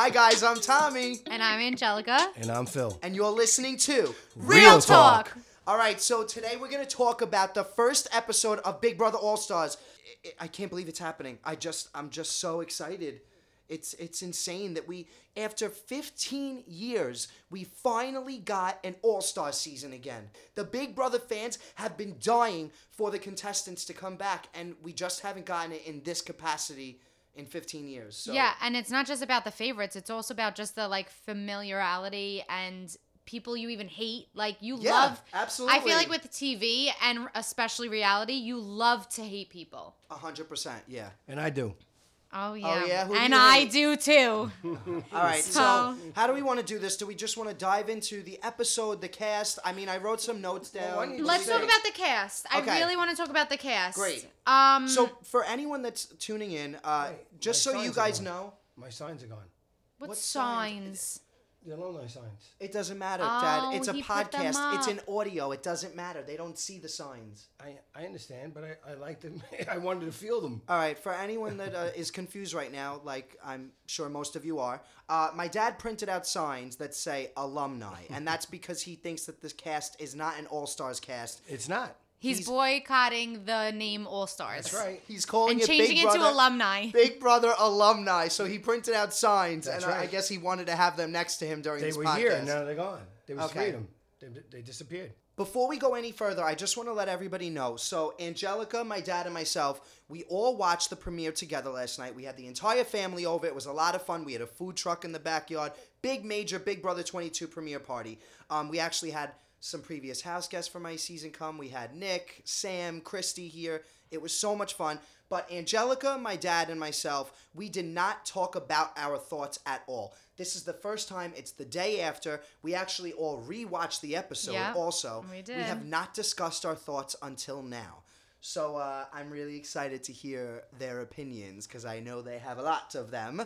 Hi, guys, I'm Tommy, And I'm Angelica. And I'm Phil. and you're listening to Real Talk. All right, so today we're going to talk about the first episode of Big Brother All Stars. I- I can't believe it's happening. I just, I'm just so excited. It's, it's insane that we, after 15 years, we finally got an All Star season again. The Big Brother fans have been dying for the contestants to come back, and we just haven't gotten it in this capacity in 15 years. So. Yeah, and it's not just about the favorites, it's also about just the like familiarity and people you even hate. Like you Yeah, love absolutely. I feel like with TV and especially reality, you love to hate people. A hundred percent, yeah. And I do. Oh yeah. yeah? Who do and you I hate? do too. All right, so, So- how do we want to do this? Do we just want to dive into the episode, the cast? I mean, I wrote some notes down. why don't you Let's talk about the cast. Okay. I really want to talk about the cast. Great. Um So, for anyone that's tuning in, uh, Wait, just my so you signs are guys gone. know, My signs are gone. what, what signs? Signs? The alumni signs. it doesn't matter, Oh, Dad. It's a he put them podcast. It's up. an audio. It doesn't matter. They don't see the signs. I, I understand, but I, I like them. I wanted to feel them. All right, for anyone that uh, is confused right now, like I'm sure most of you are, uh, my dad printed out signs that say alumni, and that's because he thinks that this cast is not an All Stars cast. It's not. He's, He's- boycotting the name All Stars. That's right. He's calling And it changing Big it to Brother- alumni. Big Brother alumni. So he printed out signs, That's and I- I guess he wanted to have them next to him during They this were podcast. here, and now they're gone. There was Okay. three of them. They, they disappeared. Before we go any further, I just want to let everybody know. So, Angelica, my dad, and myself, we all watched the premiere together last night. We had the entire family over. It was a lot of fun. We had a food truck in the backyard. Big, major Big Brother 22 premiere party. Um, we actually had some previous house guests for my season come. We had Nick, Sam, Christy here. It was so much fun. But Angelica, my dad, and myself, we did not talk about our thoughts at all. This is the first time, it's the day after. We actually all rewatched the episode Yeah, also. we did. We have not discussed our thoughts until now. So uh, I'm really excited to hear their opinions because I know they have a lot of them.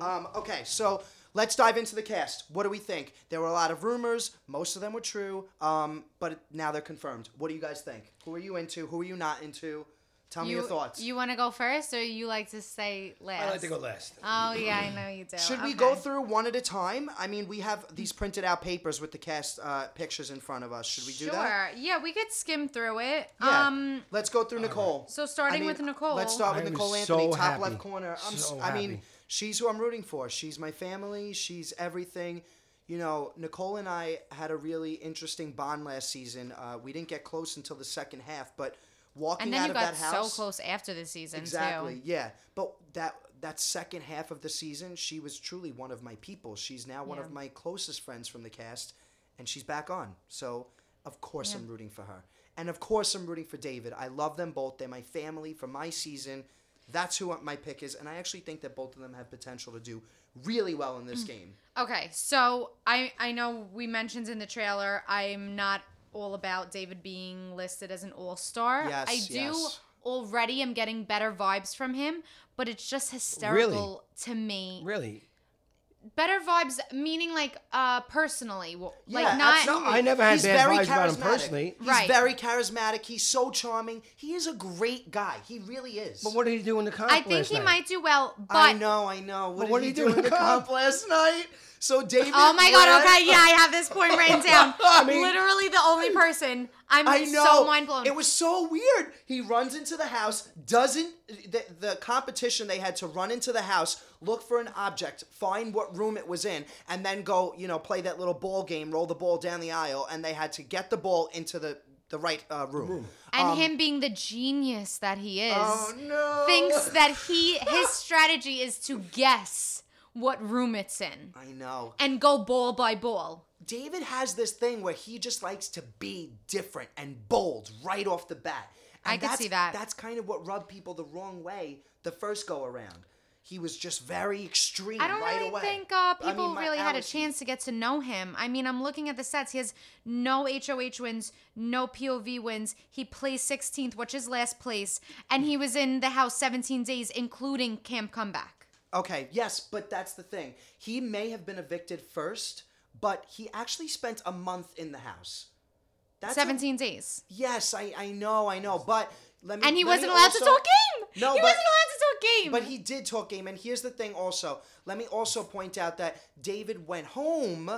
Um, okay, so let's dive into the cast. What do we think? There were a lot of rumors. Most of them were true, um, but now they're confirmed. What do you guys think? Who are you into? Who are you not into? Tell me you, your thoughts. You want to go first, or you like to say last? I like to go last. Oh yeah, I know you do. Should we go Okay. through one at a time? I mean, we have these printed out papers with the cast uh, pictures in front of us. Should we do sure. that? Yeah, we could skim through it. Yeah. Um. Let's go through Nicole. So starting I mean, with Nicole. Let's start with I was Nicole so Anthony, top happy. left corner. I'm, So s- I mean, happy. She's who I'm rooting for. She's my family. She's everything. You know, Nicole and I had a really interesting bond last season. Uh, we didn't get close until the second half, but walking And then out you of got that so close after the season exactly, too. yeah. But that that second half of the season, she was truly one of my people. She's now one Yeah. of my closest friends from the cast, and she's back on. So of course Yeah. I'm rooting for her, and of course I'm rooting for David. I love them both. They're my family for my season. That's who my pick is, and I actually think that both of them have potential to do really well in this Mm. game. Okay, so I I know we mentioned in the trailer I'm not all about David being listed as an all star. Yes, I do yes. already am getting better vibes from him, but it's just hysterical to me. Really? Better vibes meaning like uh personally, w- like Yeah, not absolutely. I never had He's bad very vibes about him charismatic. personally. He's Right. very charismatic. He's so charming. He is a great guy. He really is. But what did he do in the comp I think last he night? might do well, but I know, I know. What But did what he did do in the comp last night? So David. Oh my god, ran- okay, yeah, I have this point written down. I mean- Literally the only person. I'm I know. so mind blown. It was so weird. He runs into the house, doesn't the, the competition they had to run into the house, look for an object, find what room it was in, and then go, you know, play that little ball game, roll the ball down the aisle, and they had to get the ball into the the right uh, room. and him being the genius that he is. Oh no! thinks that he his strategy is to guess what room it's in I know. and go ball by ball. David has this thing where he just likes to be different and bold right off the bat. And I could see that. That's kind of what rubbed people the wrong way the first go around. He was just very extreme I don't right really away. think uh, I people mean, really had a chance to get to know him. I mean, I'm looking at the sets. He has no HOH wins, no POV wins. He placed 16th, which is last place, and he was in the house 17 days, including Camp Comeback. Okay, yes, but that's the thing. He may have been evicted first, but he actually spent a month in the house. That's a- 17 days. Yes, I, I know, I know. But let me. And he wasn't allowed to talk game. No, he but- wasn't allowed to talk game. But he did talk game, and here's the thing. Also, let me also point out that David went home.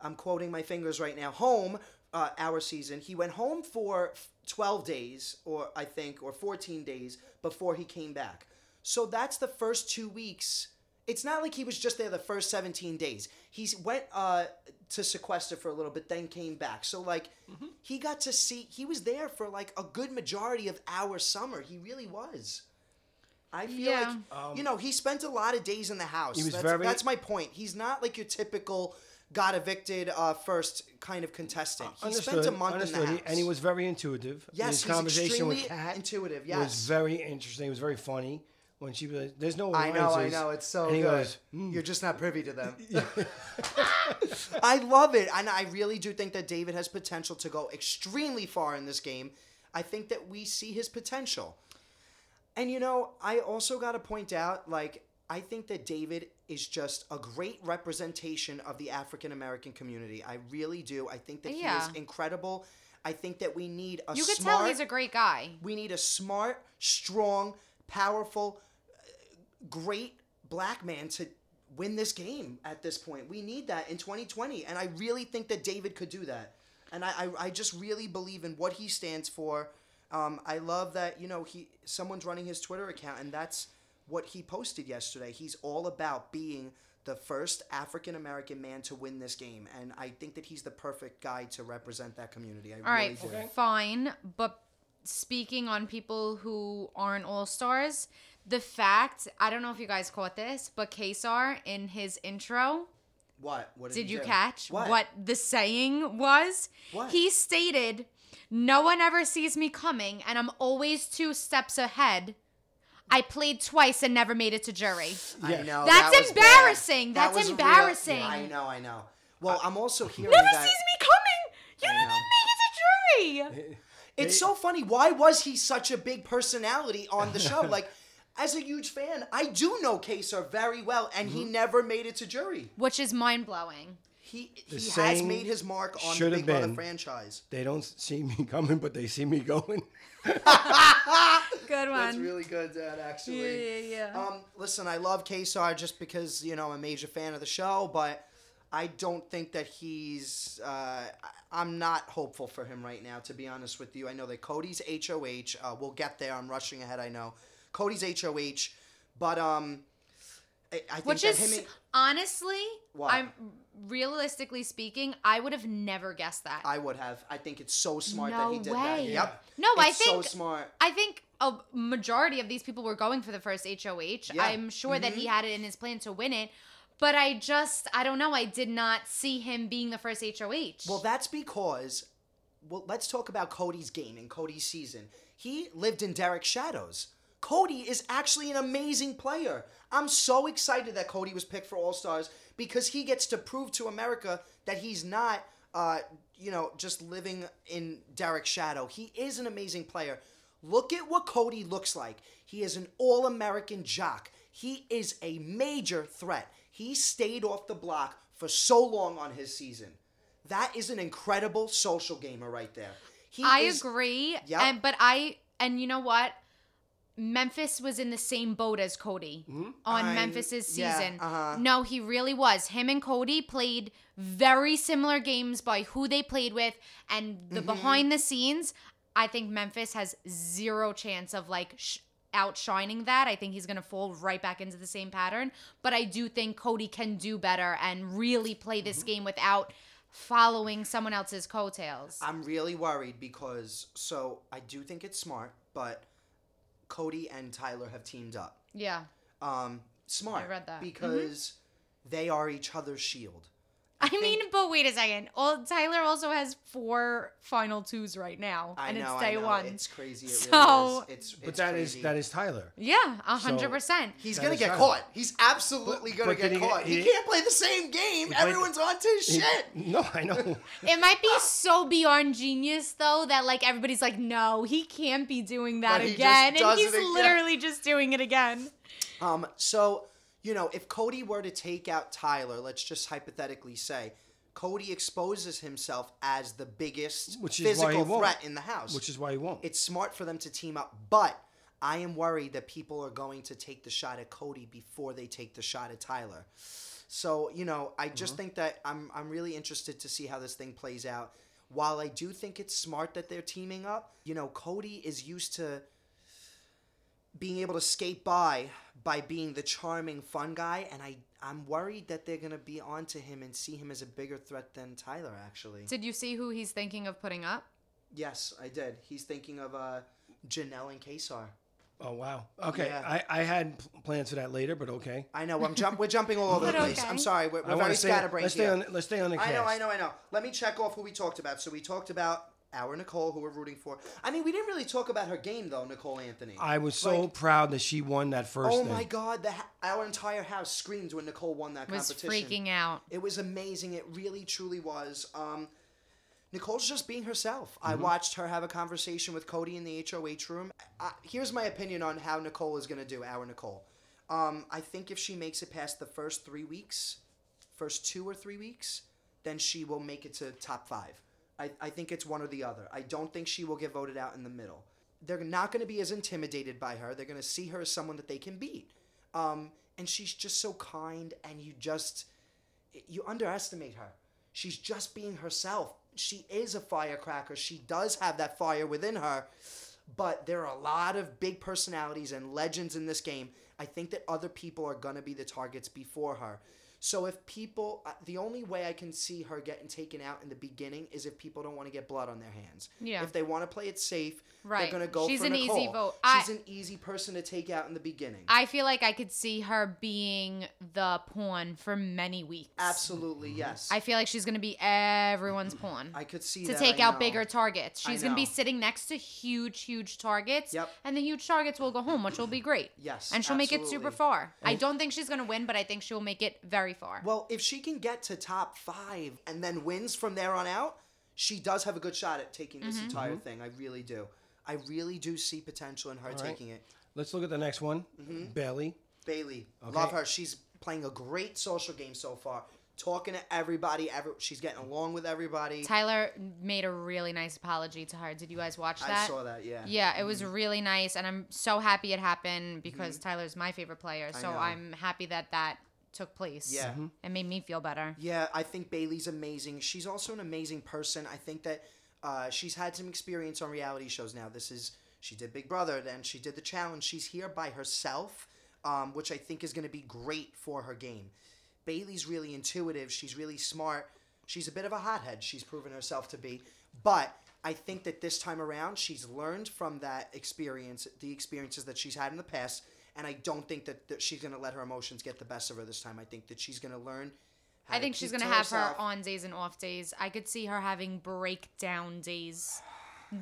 I'm quoting my fingers right now. Home, uh, our season. He went home for 12 days, or I think, or 14 days before he came back. So that's the first two weeks. It's not like he was just there the first 17 days. He went uh, to sequester for a little bit, then came back. So like, Mm-hmm. he got to see. He was there for like a good majority of our summer. He really was. I feel Yeah. like you know he spent a lot of days in the house. Um, He was that's, very- that's my point. He's not like your typical got evicted uh, first kind of contestant. He spent a month in understood. the house. and he was very intuitive. Yes, his he's conversation with extremely Kat intuitive, Yes, was very interesting. It was very funny when she was. There's no. I know, I know. It's so and he good. goes, "Hmm." You're just not privy to them. I love it, and I really do think that David has potential to go extremely far in this game. I think that we see his potential. And you know, I also got to point out, like, I think that David is just a great representation of the African American community. I really do. I think that Yeah. he is incredible. I think that we need a you could smart, tell he's a great guy. we need a smart, strong, powerful, uh, great black man to win this game at this point. We need that in 2020. And I really think that David could do that. And I, I, I just really believe in what he stands for. Um, I love that, you know, he someone's running his Twitter account, and that's what he posted yesterday. He's all about being the first African American man to win this game. And I think that he's the perfect guy to represent that community. I All right, really do. fine. But speaking on people who aren't all stars, the fact I don't know if you guys caught this, but Kaysar in his intro, What? What did, did you do? catch What? what the saying was? What? He stated, "No one ever sees me coming, and I'm always two steps ahead." I played twice and never made it to jury. I know. That's that embarrassing. bad. That That's was real- embarrassing. I know. I know. Well, I'm also hearing Never that. sees me coming. You I didn't know. make it to jury. It's so funny. Why was he such a big personality on the show? like, as a huge fan, I do know Kaysar very well, and Mm-hmm. he never made it to jury. Which is mind blowing. He The he has made his mark on the should Big have Brother franchise. They don't see me coming, but they see me going. Good one. That's really good, Dad. Actually. Yeah, yeah, yeah. Um, listen, I love Kaysar just because you know I'm a major fan of the show, but I don't think that he's. Uh, I- I'm not hopeful for him right now, to be honest with you. I know that Cody's HOH. Uh, we'll get there. I'm rushing ahead. I know Cody's HOH, but um, I, I think Which that is him. and- honestly, What? I'm realistically speaking, I would have never guessed that. I would have. I think it's so smart no that he did that. way. Yep. No, I It's think so smart. I think a majority of these people were going for the first HOH. Yeah. Mm-hmm. I'm sure that he had it in his plan to win it, but I just I don't know. I did not see him being the first HOH. Well, that's because. Well, let's talk about Cody's game and Cody's season. He lived in Derrick's shadows. Cody is actually an amazing player. I'm so excited that Cody was picked for All Stars because he gets to prove to America that he's not, uh, you know, just living in Derrick's shadow. He is an amazing player. Look at what Cody looks like. He is an All American jock. He is a major threat. He stayed off the block for so long on his season. That is an incredible social gamer right there. He I is- agree. Yeah. And but I and you know what? Memphis was in the same boat as Cody on Mm-hmm. I'm- Memphis's yeah, season. uh-huh. No, he really was. Him and Cody played very similar games by who they played with and Mm-hmm. the behind the scenes. I think Memphis has zero chance of like sh- outshining that. I think he's going to fall right back into the same pattern, but I do think Cody can do better and really play this Mm-hmm. game without following someone else's coattails. I'm really worried because so I do think it's smart, but Cody and Tyler have teamed up. yeah. Um, smart. I read that. Mm-hmm. because they are each other's shield. I, mean, but wait a second. Well, Tyler also has four final twos right now, I and know, it's I day know. one. It's crazy. It So- really is. It's, But it's that is crazy. that is Tyler. yeah, a hundred So- percent. He's that gonna is get Tyler. caught. He's absolutely But- gonna but get did he- caught. He, he- can't play the same game. played- Everyone's on to his shit. No, I know. It might be so beyond genius though that like everybody's like, no, he can't be doing that But he just again, and does he's it again. literally just doing it again. Um, so, you know, if Cody were to take out Tyler, let's just hypothetically say, Cody exposes himself as the biggest Which is why he physical threat in the house. Which is why he won't. it's smart for them to team up, but I am worried that people are going to take the shot at Cody before they take the shot at Tyler. So, you know, I just mm-hmm. think that I'm I'm really interested to see how this thing plays out. While I do think it's smart that they're teaming up, you know, Cody is used to being able to skate by by being the charming fun guy and I I'm worried that they're going to be onto him and see him as a bigger threat than Tyler actually. Did you see who he's thinking of putting up? Yes, I did. He's thinking of uh Janelle and Kaysar. oh wow. Okay, Yeah. I, I had plans for that later, but okay. I know. I'm jump. We're jumping all over the place. okay. I'm sorry. We're, I we're want very to stay. scatterbrained Let's stay here. on. Let's stay on the cast. I know. I know. I know. Let me check off who we talked about. So we talked about our Nicole, who we're rooting for. I mean, we didn't really talk about her game though, Nicole Anthony. I was so Like- proud that she won that first. oh thing. my God! The our entire house screamed when Nicole won that Was competition. freaking out. It was amazing. It really, truly was. Um, Nicole's just being herself. I Mm-hmm. watched her have a conversation with Cody in the HOH room. I, here's my opinion on how Nicole is going to do, our Nicole. Um, I think if she makes it past the first three weeks, first two or three weeks, then she will make it to top five. I, I think it's one or the other. I don't think she will get voted out in the middle. They're not going to be as intimidated by her. They're going to see her as someone that they can beat. Um, and she's just so kind, and you just you underestimate her. She's just being herself. She is a firecracker. She does have that fire within her. But there are a lot of big personalities and legends in this game. I think that other people are going to be the targets before her. So if people, uh, the only way I can see her getting taken out in the beginning is if people don't want to get blood on their hands. Yeah. If they want to play it safe, Right. they're going to go She's for an easy vote. She's I- an easy person to take out in the beginning. I feel like I could see her being the pawn for many weeks. Absolutely, yes. I feel like she's gonna be everyone's pawn. I could see to that, take I out know. bigger targets. She's going to be sitting next to huge, huge targets. Yep. And the huge targets will go home, which will be great. Yes, And she'll make it super far. I don't think she's going to win, but I think she'll make it very far. Well, if she can get to top five and then wins from there on out, she does have a good shot at taking this Mm-hmm. entire thing. I really do. I really do see potential in her right. taking it. Let's look at the next one. Mm-hmm. Bayleigh. Bayleigh, Okay. love her. She's playing a great social game so far. Talking to everybody, every, she's getting along with everybody. Tyler made a really nice apology to her. Did you guys watch that? I saw that, yeah. Yeah, it was really nice, and I'm so happy it happened because Tyler's my favorite player. So Mm-hmm. I'm happy that that took place. Yeah. It made me feel better. Yeah, I think Bayleigh's amazing. She's also an amazing person. I think that uh, she's had some experience on reality shows now. This is she did Big Brother, then she did the challenge. She's here by herself, um, which I think is going to be great for her game. Bayleigh's really intuitive. She's really smart. She's a bit of a hothead. She's proven herself to be, but I think that this time around she's learned from that experience, the experiences that she's had in the past, and I don't think that, that she's going to let her emotions get the best of her this time. I think that she's going to learn. how I think she's gonna to have her on days and off days. I could see her having breakdown days.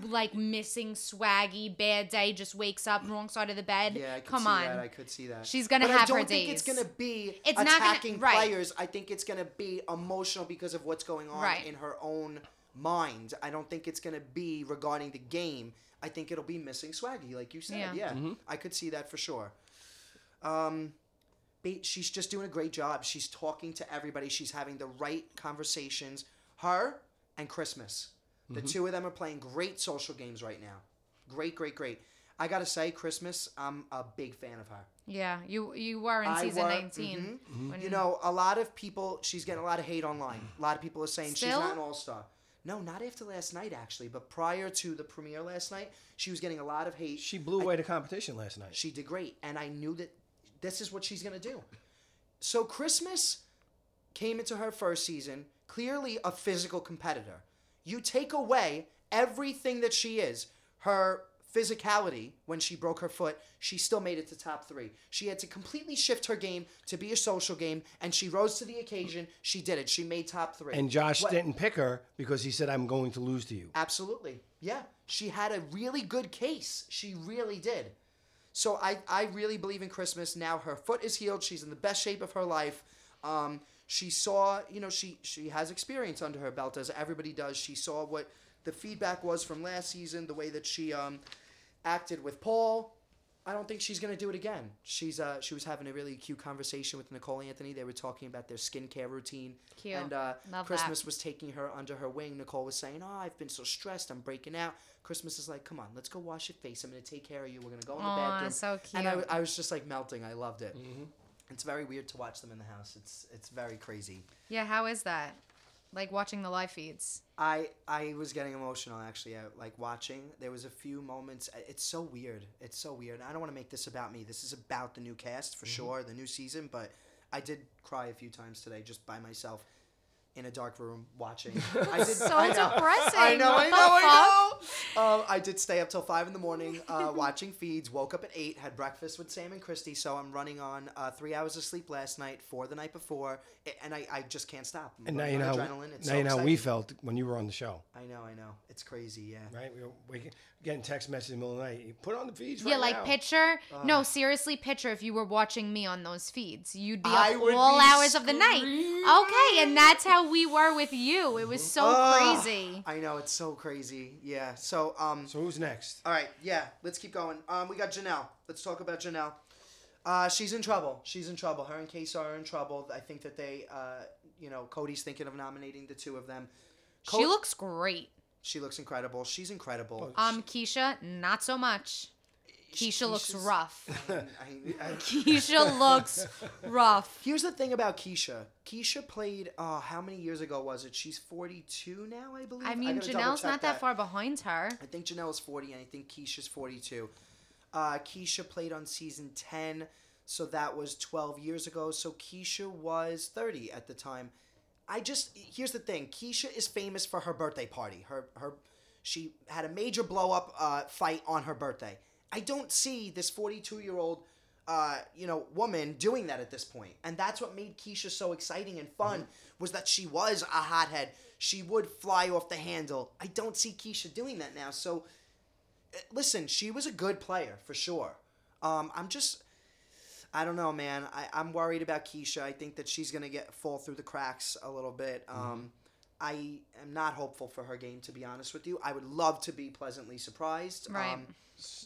Like missing swaggy, bad day, just wakes up wrong side of the bed. Yeah, I could Come see on. that. I could see that. She's gonna but have I don't her think it's gonna be It's not gonna- attacking right. players. I think it's gonna be emotional because of what's going on Right. in her own mind. I don't think it's gonna be regarding the game. I think it'll be missing swaggy, like you said. Yeah. Yeah, I could see that for sure. Um, ba- she's just doing a great job. She's talking to everybody. She's having the right conversations. Her and Christmas, the two of them are playing great social games right now. Great, great, great. I gotta say, Christmas, I'm a big fan of her. Yeah, you you were in I season were- 19. mhm. when- You know, a lot of people, she's getting a lot of hate online. A lot of people are saying she's not an all star. No, not after last night, actually, but prior to the premiere last night, she was getting a lot of hate. She blew away the competition last night. She did great, and I knew that this is what she's gonna do. So Christmas came into her first season clearly a physical competitor. You take away everything that she is, her physicality when she broke her foot, she still made it to top three. She had to completely shift her game to be a social game, and she rose to the occasion. She did it. She made top three. And Josh What- didn't pick her because he said, I'm going to lose to you. Absolutely. Yeah. She had a really good case. She really did. So I, I really believe in Christmas. Now her foot is healed. She's in the best shape of her life. Um, she saw, you know, she she has experience under her belt as everybody does. She saw what the feedback was from last season, the way that she um, acted with Paul. I don't think she's gonna do it again. She's uh she was having a really cute conversation with Nicole Anthony. They were talking about their skincare routine. Cute. And uh, Love Christmas that. was taking her under her wing. Nicole was saying, "Oh, I've been so stressed. I'm breaking out." Christmas is like, "Come on, let's go wash your face. I'm gonna take care of you. We're gonna go in the Aw, bathroom." so cute. And I. I was just like melting. I loved it. It's very weird to watch them in the house. It's it's very crazy. Yeah, how is that? Like watching the live feeds. I I was getting emotional actually. I, like watching, there was a few moments. uh, It's so weird. It's so weird. I don't want to make this about me. This is about the new cast for sure, the new season. But I did cry a few times today, just by myself, in a dark room watching. I did. So I know, depressing. I know. What I know. I know. Um, I did stay up till five in the morning uh, watching feeds. Woke up at eight. Had breakfast with Sam and Christy. So I'm running on uh, three hours of sleep last night, four the night before, and I, I just can't stop. I'm And now you know. adrenaline. It's now so you know how we felt when you were on the show, I know, I know. It's crazy, yeah. right? We were waking, getting text messages in the middle of the night. You put on the feeds Yeah, right like now. picture. no, seriously, picture if you were watching me on those feeds. You'd be up would all be hours of the night. Okay, and that's how we were with you. It was so Ugh, crazy. I know it's so crazy. Yeah. So um. So who's next? All right. Yeah. Let's keep going. Um. We got Janelle. Let's talk about Janelle. Uh, she's in trouble. She's in trouble. Her and Case are in trouble. I think that they, uh, you know, Cody's thinking of nominating the two of them. She looks great. She looks incredible. She's incredible. Um, Keesha, not so much. Keesha looks rough. I, I, Keesha looks rough. Here's the thing about Keesha. Keesha played. Uh, how many years ago was it? She's 42 now, I believe. I mean, gotta Janelle's not that far behind her. I think Janelle's 40, and I think Keesha's 42. Uh, Keesha played on season 10, so that was 12 years ago. So Keesha was 30 at the time. I just here's the thing. Keesha is famous for her birthday party. Her her she had a major blow up uh, fight on her birthday. I don't see this 42 year old uh, you know woman doing that at this point, and that's what made Keesha so exciting and fun was that she was a hothead. She would fly off the handle. I don't see Keesha doing that now. So uh, listen, she was a good player for sure. Um, I'm just, I don't know, man. I, I'm worried about Keesha. I think that she's gonna get fall through the cracks a little bit. Um, I am not hopeful for her game, to be honest with you. I would love to be pleasantly surprised. Right. Um,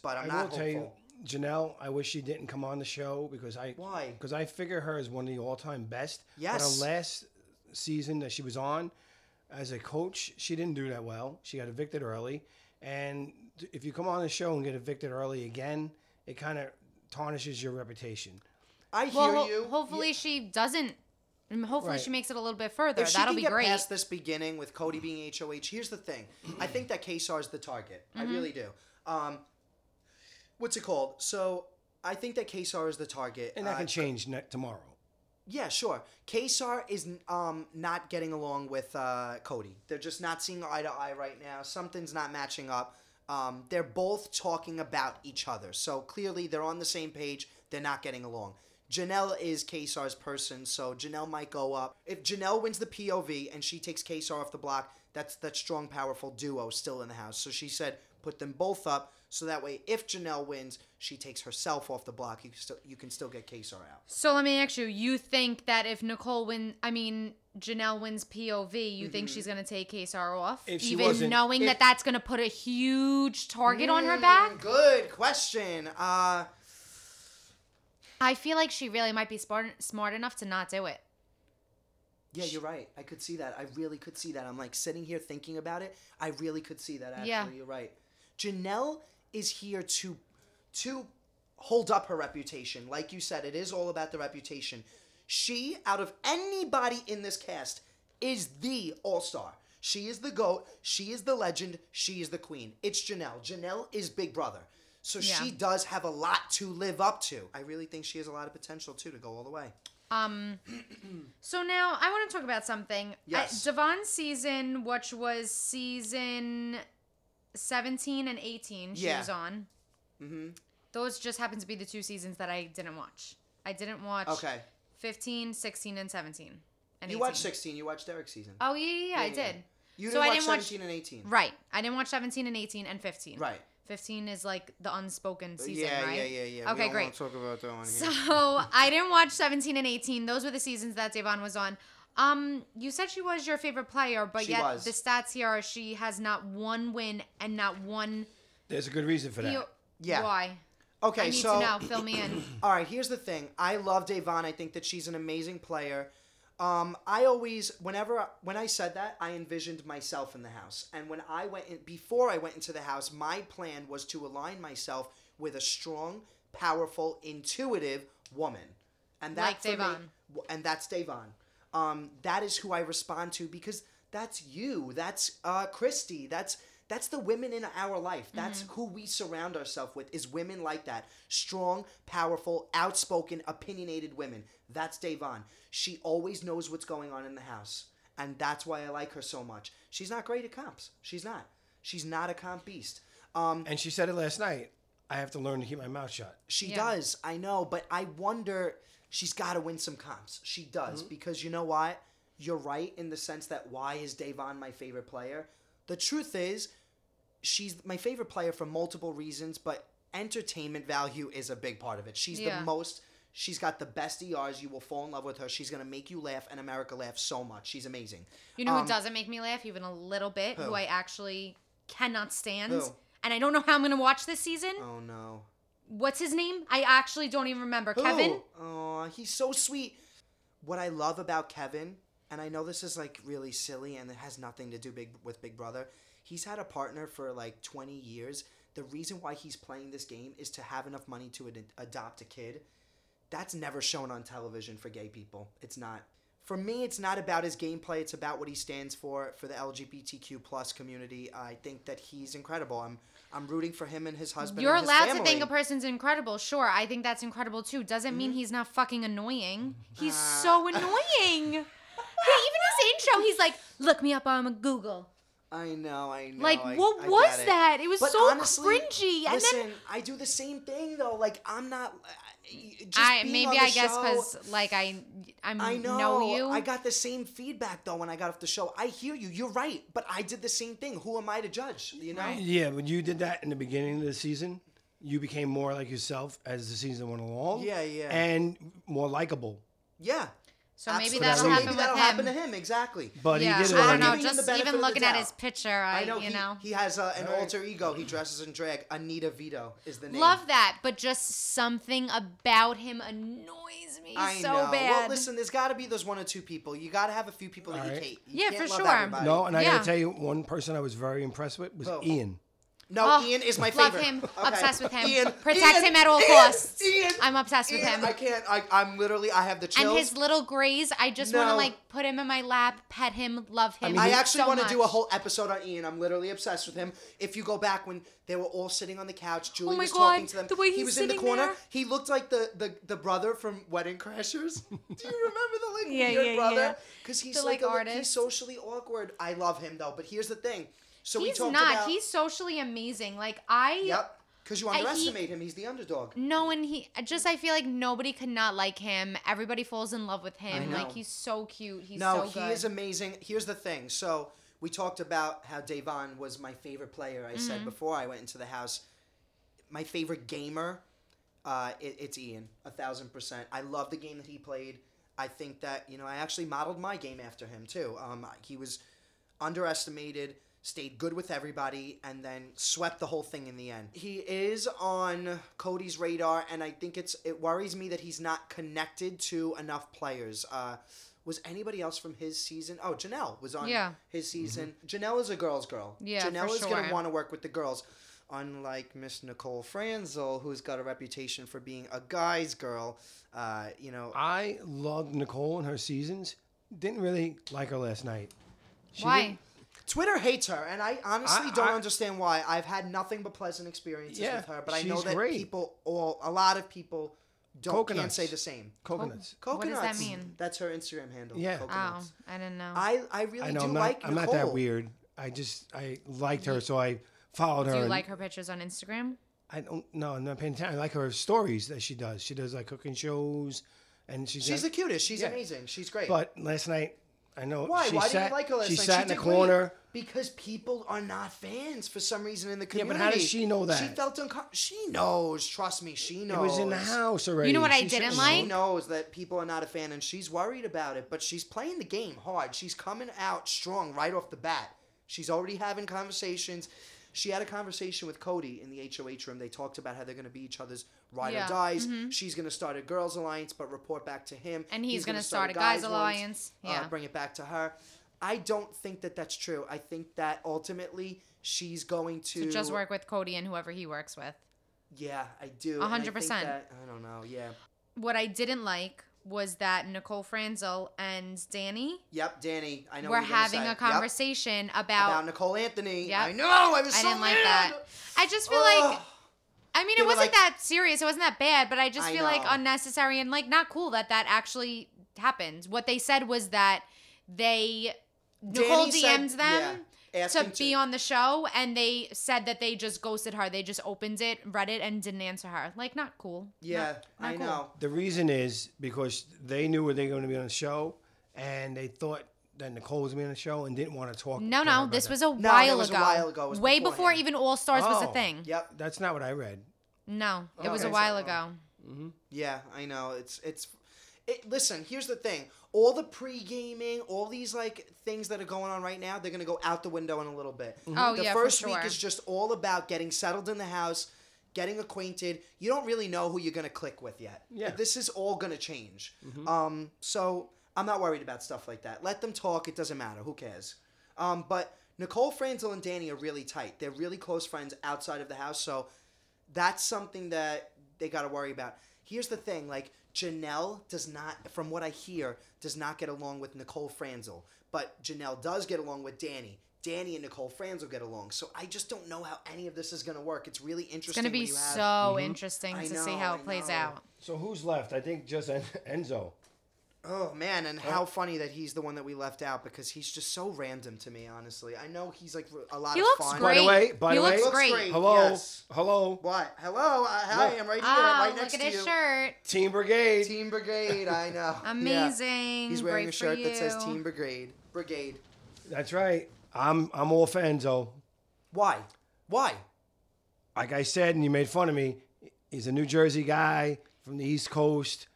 but I'm I not will hopeful. tell you, Janelle. I wish she didn't come on the show because I Why? Because I figure her as one of the all-time best. But Yes. her last season that she was on, as a coach, she didn't do that well. She got evicted early, and if you come on the show and get evicted early again, it kind of tarnishes your reputation. I hear Well, ho- you. hopefully she doesn't. And Hopefully Right. she makes it a little bit further. if she That'll can be get great. past this beginning with Cody being HOH, here's the thing. I think that Kaysar is the target. Mm-hmm. I really do. Um, what's it called? So I think that Kaysar is the target. And that Uh, can change ne- tomorrow. Yeah, sure. Kaysar is um not getting along with uh, Cody. They're just not seeing eye to eye right now. Something's not matching up. Um, they're both talking about each other, so clearly they're on the same page. They're not getting along. Janelle is Kaysar's person, so Janelle might go up. If Janelle wins the POV and she takes Kaysar off the block, that's that strong, powerful duo still in the house. So she said put them both up, so that way if Janelle wins, she takes herself off the block. You can still you can still get Kaysar out. So let me ask you: You think that if Nicole win, I mean Janelle wins POV, you think she's gonna take Kaysar off, If she even wasn't- knowing if- that that's gonna put a huge target on her back? Good question. Uh, I feel like she really might be smart smart enough to not do it. yeah, you're right. I could see that. I really could see that. I'm like sitting here thinking about it. I really could see that. Actually, Yeah. you're right. Janelle is here to to hold up her reputation. Like you said, it is all about the reputation. She, out of anybody in this cast, is the all star. She is the GOAT. She is the legend. She is the queen. It's Janelle. Janelle is Big Brother. So Yeah. she does have a lot to live up to. I really think she has a lot of potential too to go all the way. Um. so now I want to talk about something. Yes. I, Da'Vonne's season, which was season seventeen and eighteen, she Yeah. was on. Mm-hmm. Those just happen to be the two seasons that I didn't watch. I didn't watch Okay. 15, 16, and 17. And You 18. watched 16. You watched Derrick's season. Oh, yeah, yeah, yeah, I Yeah, yeah. did. You so didn't I watch didn't watch- 17 and 18. Right. I didn't watch 17 and 18 and 15. Right. 15 is like the unspoken season, yeah, right? yeah, yeah, yeah. Okay, we great. Won't talk about that one So. I didn't watch 17 and 18. Those were the seasons that Da'Vonne was on. Um, you said she was your favorite player, but She yet was. the stats here are she has not one win and not one. There's a good reason for that. PO- Yeah. Why? Okay, I need so to know. Fill me in. all right, here's the thing. I love Da'Vonne. I think that she's an amazing player. Um, I always, whenever when I said that, I envisioned myself in the house. And when I went in, before I went into the house, my plan was to align myself with a strong, powerful, intuitive woman. And that Like me- Da'Vonne. w- and that's Da'Vonne. Um, that is who I respond to because that's you. That's uh, Christy. That's that's the women in our life. That's who we surround ourselves with. Is women like that? Strong, powerful, outspoken, opinionated women. That's Da'Vonne. She always knows what's going on in the house, and that's why I like her so much. She's not great at comps. She's not. She's not a comp beast. Um, And she said it last night. I have to learn to keep my mouth shut. she Yeah. does. I know, but I wonder. She's got to win some comps. She does because you know what? You're right in the sense that why is Da'Vonne my favorite player? The truth is, she's my favorite player for multiple reasons, but entertainment value is a big part of it. She's Yeah. the most. She's got the best ERs. You will fall in love with her. She's gonna make you laugh, and America laugh so much. She's amazing. You know who Um, doesn't make me laugh even a little bit? Who, Who? I actually cannot stand. Who? And I don't know how I'm gonna watch this season. Oh no. What's his name? I actually don't even remember. Kevin. Oh, he's so sweet. What I love about Kevin, and I know this is like really silly and it has nothing to do big with Big Brother. He's had a partner for like 20 years. The reason why he's playing this game is to have enough money to ad- adopt a kid. That's never shown on television for gay people. It's not. For me, it's not about his gameplay. It's about what he stands for for the LGBTQ plus community. I think that he's incredible. I'm I'm rooting for him and his husband. You're his allowed to think a person's incredible. Sure, I think that's incredible too. Doesn't Mm-hmm. mean he's not fucking annoying. He's Ah. so annoying. Hey, even his intro, he's like, "Look me up on Google." I know, I know. Like, I- what I was it. that? It was But so honestly, cringy. And Listen, then I do the same thing though. Like, I'm not. uh, Just I being maybe on the I guess because like I I, I know, know you. I got the same feedback though when I got off the show. I hear you. You're right, but I did the same thing. Who am I to judge? You know. Right. Yeah, when you did that in the beginning of the season, you became more like yourself as the season went along. Yeah, yeah. And more likable. Yeah. So maybe that'll So happen maybe that'll him. happen to him. Exactly. But yeah, he did it I don't know. Giving him the Just even looking at his picture, I, I know. you he, know. he has uh, an All right. alter ego. He dresses in drag. Anita Vito is the name. Love that, but just something about him annoys me I so know. bad. Well, listen, there's got to be those one or two people. You got to have a few people that All you hate. You Yeah, can't for love sure. everybody. No, and I Yeah. gotta tell you, one person I was very impressed with was Who? Ian. No, Oh, Ian is my love favorite. him. Okay. Obsessed with him. Ian, Protect Ian, him at all Ian, costs. Ian, I'm obsessed with him. I can't. I, I'm literally. I have the chills. and his little grays, I just want to like put him in my lap, pet him, love him. I, mean, I actually so want to do a whole episode on Ian. I'm literally obsessed with him. If you go back when they were all sitting on the couch, oh Julie Oh was talking to them. the way he was in the corner. there. He looked like the, the, the brother from Wedding Crashers. do you remember the like Yeah, weird yeah, brother? yeah. Because he's The, like, like, a, he's socially awkward. I love him though. But here's the thing. So we He's talked not. about. He's socially amazing. Like I Yep. Because you I- he- underestimate him. He's the underdog. No, and he just I feel like nobody could not like him. Everybody falls in love with him. Like he's so cute. He's. No, so he good. is amazing. Here's the thing. So we talked about how Da'Vonne was my favorite player. I Mm-hmm. said before I went into the house. My favorite gamer, uh, it, it's Ian, a thousand percent. I love the game that he played. I think that you know I actually modeled my game after him too. Um, he was underestimated, stayed good with everybody, and then swept the whole thing in the end. He is on Cody's radar, and I think it's it worries me that he's not connected to enough players. Uh, was anybody else from his season? Oh, Janelle was on Yeah. his season. Janelle is a girl's girl. Yeah, Janelle for is gonna want to work with the girls. Unlike Miss Nicole Franzel, who's got a reputation for being a guy's girl, uh, you know, I loved Nicole in her seasons. Didn't really like her last night. She Why? Didn't- Twitter hates her, and I honestly I- don't I- understand why. I've had nothing but pleasant experiences Yeah, with her, but I know that great. people, all a lot of people, don't can't say the same. Coconuts. Coconuts. What does that mean? That's her Instagram handle. Yeah. Oh, Coconuts. I didn't know. I I really I know do I'm not. like I'm Nicole. not that weird. I just I liked her, so I followed her. Do you and like her pictures on Instagram? I don't. No, I'm not paying attention. I like her stories that she does. She does like cooking shows, and she's. She's the cutest. She's Yeah. amazing. She's great. But last night, I know. Why? She Why sat, didn't you like her last She night? sat she in the did great. corner. Because people are not fans for some reason in the Yeah, community. but how does she know that? She felt uncomfortable. She knows. Trust me, she knows. It was in the house already. You know what I She didn't shouldn't like? She knows that people are not a fan, and she's worried about it. But she's playing the game hard. She's coming out strong right off the bat. She's already having conversations. She had a conversation with Cody in the HOH room. They talked about how they're going to be each other's ride Yeah. or dies. She's going to start a girls' alliance, but report back to him. And he's gonna gonna start a guys' alliance. uh, Yeah. bring it back to her. I don't think that that's true. I think that ultimately she's going to To just work with Cody and whoever he works with. Yeah, I do. A and I hundred think percent. that- I don't know. Yeah. What I didn't like was that Nicole Franzel and Danny Yep, Danny. I know. were what you're gonna having say. a Yep, conversation about about. Nicole Anthony. Yep. I know. I was. I so didn't like mad. that. I just feel like Ugh. I mean, They it were wasn't like- that serious. It wasn't that bad, but I just I feel like know. unnecessary and like not cool that that actually happened. What they said was that they Nicole Danny said- DM'd them yeah, to asking be on the show, and they said that they just ghosted her. They just opened it, read it, and didn't answer her. Like, not cool. Yeah, Not- not I cool. know. The reason is because they knew were they were going to be on the show, and they thought that Nicole was going to be on the show and didn't want to talk. No, to no, about this that. was a that while was a ago. while ago. It was Way before beforehand. even All Stars was a Oh. thing. Yep. That's not what I read. No, it was Okay. a while So, ago. Mm-hmm. Yeah, I know. It's it's. It, listen, here's the thing. All the pre-gaming, all these like things that are going on right now, they're gonna go out the window in a little bit. Oh, the yeah, for first week is just all about getting settled in the house, getting acquainted. You don't really know who you're gonna click with yet. Yeah. This is all gonna change. Um, so I'm not worried about stuff like that. Let them talk. It doesn't matter. Who cares? Um, but Nicole Franzel and Danny are really tight. They're really close friends outside of the house. So that's something that they got to worry about. Here's the thing, like Janelle does not, from what I hear, does not get along with Nicole Franzel, but Janelle does get along with Danny. Danny and Nicole Franzel get along, so I just don't know how any of this is going to work. It's really interesting. It's gonna be when you have, so mm-hmm. interesting I to see know, how I it plays know. out. So who's left? I think just En- Enzo. Oh man, and how funny that he's the one that we left out because he's just so random to me. Honestly, I know he's like a lot He of looks fun. By the Great. way, by He the way, looks Looks great. great. hello, Yes. hello, What? Hello, uh, hi, I'm right here, Oh, right look next at to his you. shirt. Team Brigade. Team Brigade, I know. Yeah. Amazing. He's wearing Great a shirt that says. Team Brigade. Brigade. That's right. I'm I'm all for Enzo. Why? Why? Like I said, and you made fun of me. He's a New Jersey guy from the East Coast.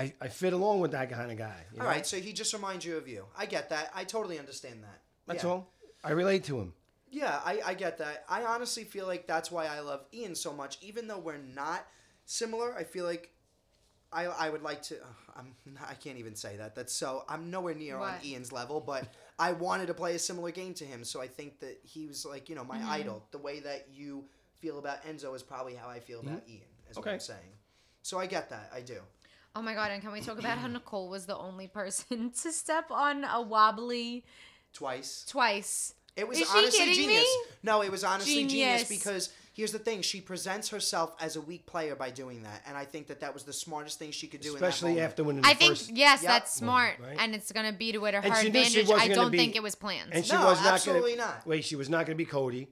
I, I fit along with that kind of guy. you All know? right, so he just reminds you of you. I get that. I totally understand that. That's yeah. all. I relate to him. Yeah, I, I get that. I honestly feel like that's why I love Ian so much. Even though we're not similar, I feel like I, I would like to. Uh, I'm I can't even say that. That's so. I'm nowhere near on Ian's level, but I wanted to play a similar game to him. So I think that he was like you know my Mm-hmm. idol. The way that you feel about Enzo is probably how I feel about Ian. Is what I'm saying. So I get that. I do. Oh my god! And can we talk about how Nicole was the only person to step on a wobbly Twice. twice? It was Is honestly kidding genius. me? No, it was honestly genius. Genius. because here's the thing: she presents herself as a weak player by doing that, and I think that that was the smartest thing she could do. Especially in that moment. after winning I the think first. yes, Yep. that's smart, Right. and it's gonna be to her And she she advantage. I don't be- think it was planned. And she No, was not absolutely gonna, not. Wait, she was not going to be Cody.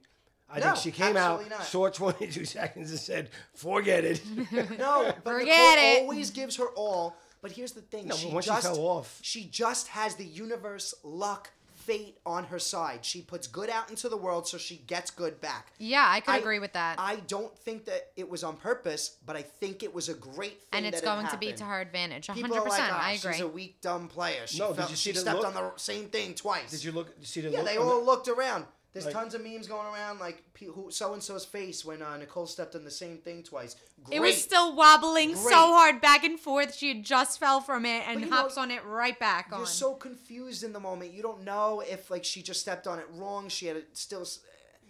I No, think she came out, absolutely not. saw 22 seconds, and said, "Forget it." No, but Forget Nicole it. always gives her all. But here's the thing: No, she but once she just fell off- she just has the universe, luck, fate on her side. She puts good out into the world, so she gets good back. yeah, I could I- agree with that. I don't think that it was on purpose, but I think it was a great thing. and it's that it going to be to her advantage. People 100%. are like, "Ah, I agree. She's a weak, dumb player. She, No, did you see she the stepped look? on the same thing twice. Did you look? See the Yeah, look? they on the- all looked around. There's Like- tons of memes going around, like pe- who so and so's face when uh, Nicole stepped on the same thing twice. Great. It was still wobbling Great. so hard back and forth. She had just fell from it and hops know, on it right back on. You're so confused in the moment. You don't know if like she just stepped on it wrong. She had it still. s-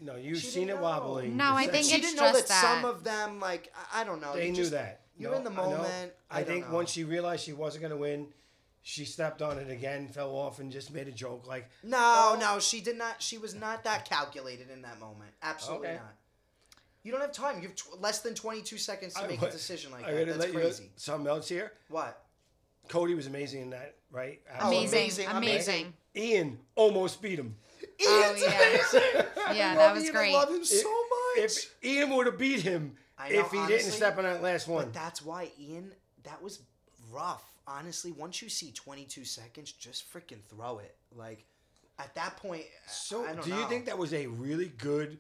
No, you've She seen it know. wobbling. No, I think she it's didn't know just that, some of them like I, I don't know. They You knew just- that. You're No, in the moment. I, I, don't think know. once she realized she wasn't going to win, she stepped on it again, fell off, and just made a joke like, No, Oh. no, she did not. She was not that calculated in that moment. Absolutely Okay. not. You don't have time. You have tw- less than 22 seconds to I make wa- a decision like I that. That's let you know crazy. something else here. What? Cody was amazing in that, right? Oh, amazing, amazing, amazing. amazing. Ian almost beat him. Oh, Ian's yeah. amazing. Yeah, that was Ian. great. I love him so much. If Ian would have beat him know, if he honestly, didn't step on that last one. But that's why Ian. That was rough. Honestly, once you see 22 seconds, just freaking throw it. Like at that point, So, I don't do know. you think that was a really good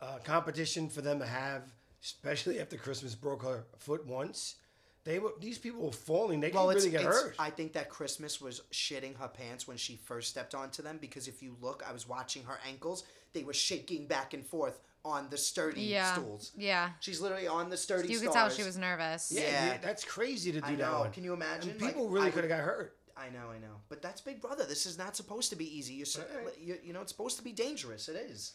uh, competition for them to have, especially after Christmas broke her foot once? They were these people were falling. They Well, could really get hurt. I think that Christmas was shitting her pants when she first stepped onto them because if you look, I was watching her ankles; they were shaking back and forth on the sturdy Yeah. stools. Yeah. She's literally on the sturdy. Stools. You could tell she was nervous. yeah, yeah. yeah, that's crazy to do I that one. Can you imagine? And people I really could have got hurt. I know, I know. But that's Big Brother. This is not supposed to be easy. You're, so, Right. you, you know, it's supposed to be dangerous. It is.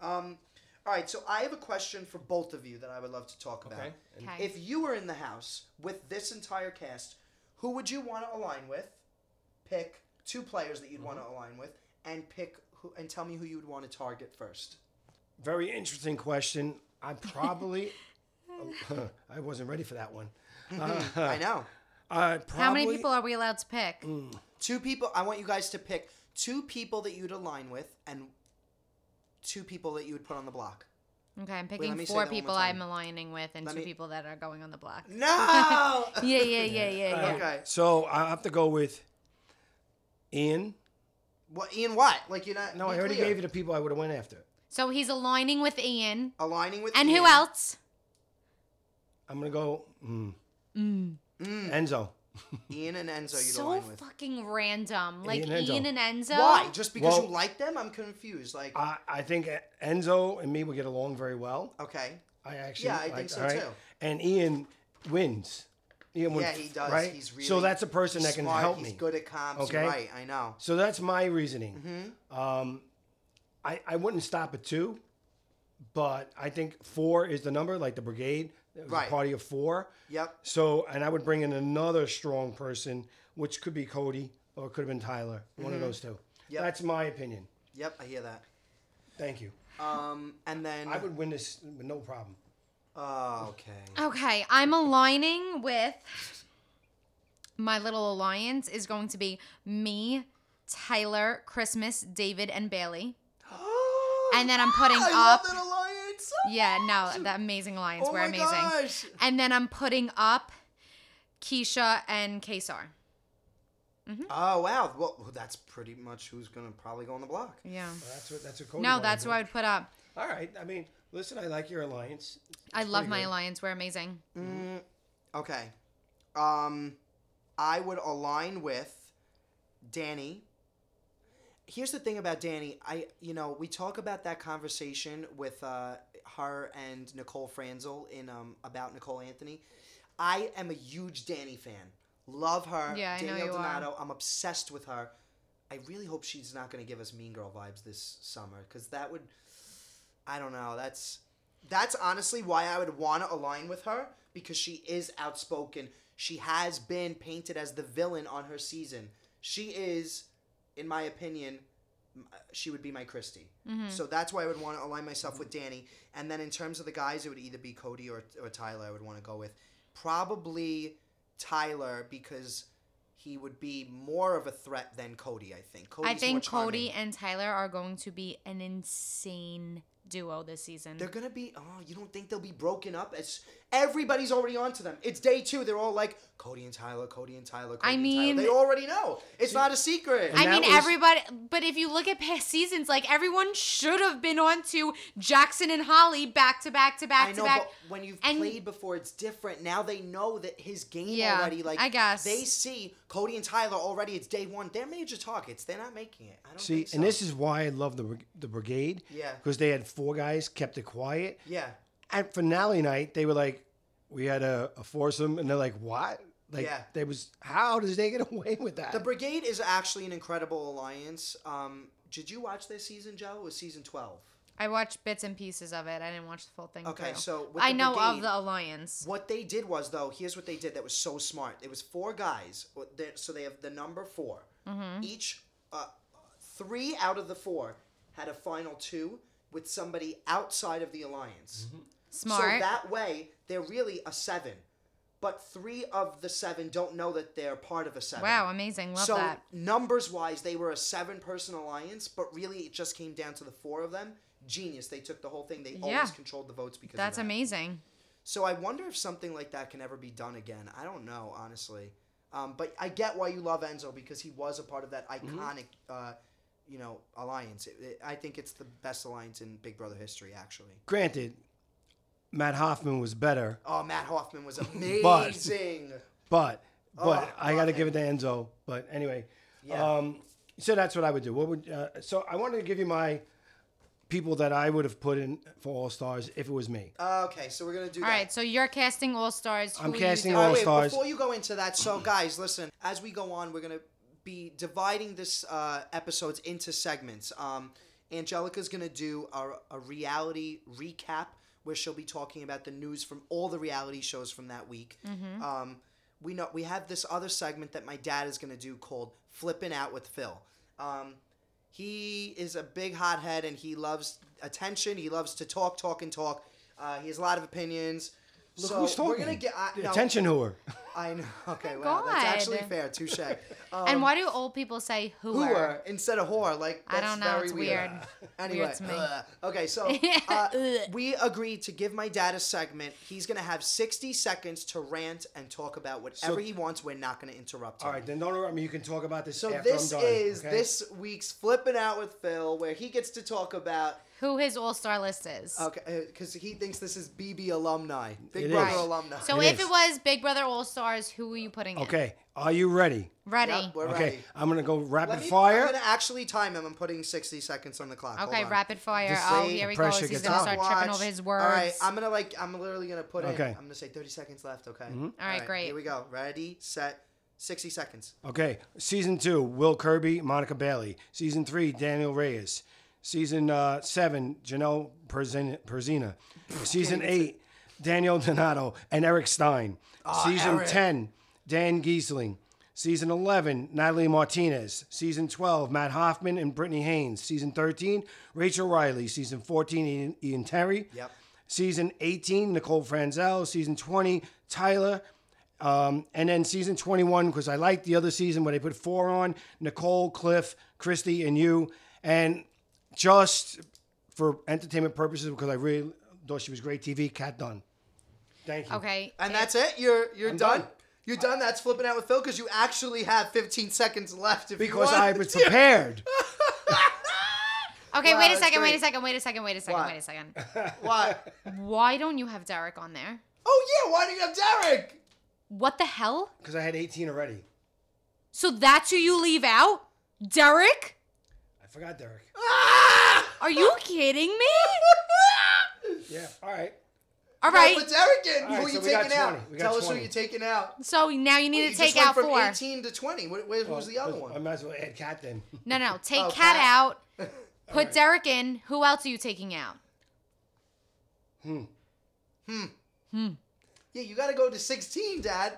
Um, all right, so I have a question for both of you that I would love to talk about. Okay. Okay. If you were in the house with this entire cast, who would you want to align with? Pick two players that you'd want Mm-hmm. to align with, and pick who, and tell me who you would want to target first. Very interesting question. I probably I wasn't ready for that one. I know. I probably, How many people are we allowed to pick? Mm. Two people. I want you guys to pick two people that you'd align with, and two people that you would put on the block. Okay, I'm picking me say four that one more people. I'm aligning with and Let two me- people that are going on the block. No. Yeah, yeah, yeah, yeah, yeah. okay. So I have to go with Ian. What Ian? What? Like you're not? No, I already clear. gave you the people I would have went after. So he's aligning with Ian. aligning with. And Ian. who else? I'm gonna go mm, Mm. Enzo. Ian and Enzo. You'd So align with. fucking random. Like Ian and Enzo. Ian and Enzo. Why? Just because Well- you like them? I'm confused. Like, I, I think Enzo and me would get along very well. okay. I actually Yeah, I think like- so, all right? too. And Ian wins. Ian would, Yeah, he does. Right? He's really so that's a person that smart. can help He's me. good at comps. Okay. You're right. I know. So that's my reasoning. Mm-hmm. Um, I, I wouldn't stop at two, but I think four is the number, like the brigade. It was Right. a party of four. Yep. So, and I would bring in another strong person, which could be Cody or it could have been Tyler, one of those two. Mm-hmm. Yep. That's my opinion. Yep. I hear that. Thank you. Um, and then. I would win this with no problem. Oh, okay. Okay, I'm aligning with my little alliance is going to be me, Tyler, Christmas, David, and Bayleigh. And then I'm putting I love up- that alliance. Yeah, no, the amazing alliance. Oh We're my amazing. gosh. And then I'm putting up Keesha and Kaysar. Oh wow. Well, that's pretty much who's gonna probably go on the block. Yeah. That's what that's what Cody No, that's to what I would put up. All right. I mean, listen, I like your alliance. I love my good. alliance. We're amazing. Mm, okay. Um, I would align with Danny. Here's the thing about Dani. I, you know, we talk about that conversation with uh, her and Nicole Franzel in um, about Nicole Anthony. I am a huge Dani fan. Love her. Yeah, I know Danielle you are. Donato. I'm obsessed with her. I really hope she's not going to give us Mean Girl vibes this summer because that would. I don't know. That's that's honestly why I would want to align with her because she is outspoken. She has been painted as the villain on her season. She is, in my opinion, she would be my Christie. Mm-hmm. So that's why I would want to align myself with Dani. And then in terms of the guys, it would either be Cody or, or Tyler. I would want to go with probably Tyler because he would be more of a threat than Cody. I think. Cody's I think. Cody and Tyler are going to be an insane duo this season. They're gonna be. Oh, you don't think they'll be broken up? It's everybody's already onto them. It's day two. They're all like Cody and Tyler, Cody and Tyler. Cody I and mean- Tyler. they already know. It's not a secret. I mean, was- everybody, but if you look at past seasons, like everyone should have been on to Jackson and Holly back to back to back I to back. but when you've And- played before, it's different. Now they know that his game Yeah, already. Like I guess. they see Cody and Tyler already. It's day one. They're major targets. They're not making it. I don't See, think so. and this is why I love the the brigade. Yeah. Because they had four guys, kept it quiet. yeah, At finale night, they were like, "We had a, a foursome," and they're like, "What?" Like, Yeah. they was how does they get away with that? the Brigade is actually an incredible alliance. Um, did you watch this season, Joe? It was season twelve. I watched bits and pieces of it. I didn't watch the full thing. Okay, through. so with I the know of the alliance. What they did was though, here's what they did that was so smart. It was four guys, so they have the number 4 Mm-hmm. Each, uh, three out of the four had a final two with somebody outside of the alliance. Smart. So that way, they're really a seven, but three of the seven don't know that they're part of a seven. wow, amazing. Love so that. numbers wise, they were a seven-person alliance, but really it just came down to the four of them. Genius. They took the whole thing. They Yeah. always controlled the votes because of That's that. amazing. So I wonder if something like that can ever be done again. I don't know, honestly. Um, but I get why you love Enzo because he was a part of that Mm-hmm. iconic, uh, you know, alliance. It, it- I think it's the best alliance in Big Brother history, actually. Granted, Matt Hoffman was better, Oh, Matt Hoffman was amazing. but but Oh, I got to give it to Enzo. But anyway, Yeah. um, so that's what I would do. What would uh, so I wanted to give you my people that I would have put in for All Stars if it was me. okay, so we're gonna do All that. right, so you're casting all stars. I'm casting you All all- right, wait, All-Stars. before you go into that, so guys, listen. As we go on, we're gonna be dividing this uh, episodes into segments. Um, Angelica's gonna do a, a reality recap where she'll be talking about the news from all the reality shows from that week. Um, we know we have this other segment that my dad is gonna do called "Flipping Out with Phil." Um, he is a big hothead and he loves attention. He loves to talk, talk, and talk. Uh, he has a lot of opinions. Look so who's talking. we're gonna get uh, The no, Attention whore. I know. Okay, Oh wow, that's actually fair. Touche. Um, and why do old people say hooer? hooer instead of whore? Like I that's don't know, Very it's weird. weird. Anyway, Weird to me. okay, so uh, we agreed to give my dad a segment. He's gonna have sixty seconds to rant and talk about whatever So- he wants. We're not gonna interrupt him. All right, then don't interrupt me. You can talk about this So after this I'm done. is okay? this week's flipping out with Phil, where he gets to talk about Who his all star list is. okay, because he thinks this is BB alumni, Big It Brother is. alumni. So It if is. it was Big Brother All Stars, who are you putting in? Okay, are you ready? Ready. Yep, we're Okay, ready. I'm gonna go rapid Let me, fire. I'm gonna actually time him. I'm putting 60 seconds on the clock. Hold okay, on. rapid fire. Just oh, say here the he pressure goes. He's gets gonna on. start tripping over his words. All right, I'm gonna like. I'm literally gonna put Okay. in. I'm gonna say 30 seconds left. Okay. Mm-hmm. All right, great. Here we go. Ready, set, 60 seconds. Okay, season two: Will Kirby, Monica Bailey. Season three: Danielle Reyes. Season uh, seven: Janelle Pierzina. Pierzina. Season eight: Daniel Donato and Eric Stein. season Ah, Eric. ten: Dan Gheesling. Season 11, Natalie Martinez. Season 12, Matt Hoffman and Britney Haynes. Season 13, Rachel Reilly. Season 14, Ian, Ian Terry. Yep. Season 18, Nicole Franzel. Season 20, Tyler. Um, and then season 21, because I liked the other season where they put four on Nicole, Cliff, Christie, and you. And just for entertainment purposes, because I really thought she was great TV, Kat Dunn. Thank you. Okay. And that's it. You're you're I'm done. done. You're done. That's flipping out with Phil because you actually have 15 seconds left. If Because you I was prepared. Okay, Wow, wait a that's second, wait a great. second, wait a second, wait a second, What? wait a second. what? Why don't you have Derrick on there? Oh yeah. Why do you have Derrick? What the hell? Because I had 18 already. So that's who you leave out? Derrick? I forgot Derrick. Are you kidding me? Yeah, All right. All right. No, right. put Derrick in. All who right, are you so we got taking out? 20. We got Tell us who 20. you're taking out. So now you need You to just take out went from four. 18 to 20. Where, where, who's the other Well, one? I might as well add Kat then. No, no. Take Oh, Cat Kat. out. Put Derrick in. Who else are you taking out? Hmm. Hmm. Hmm. Yeah, you got to go to 16, Dad.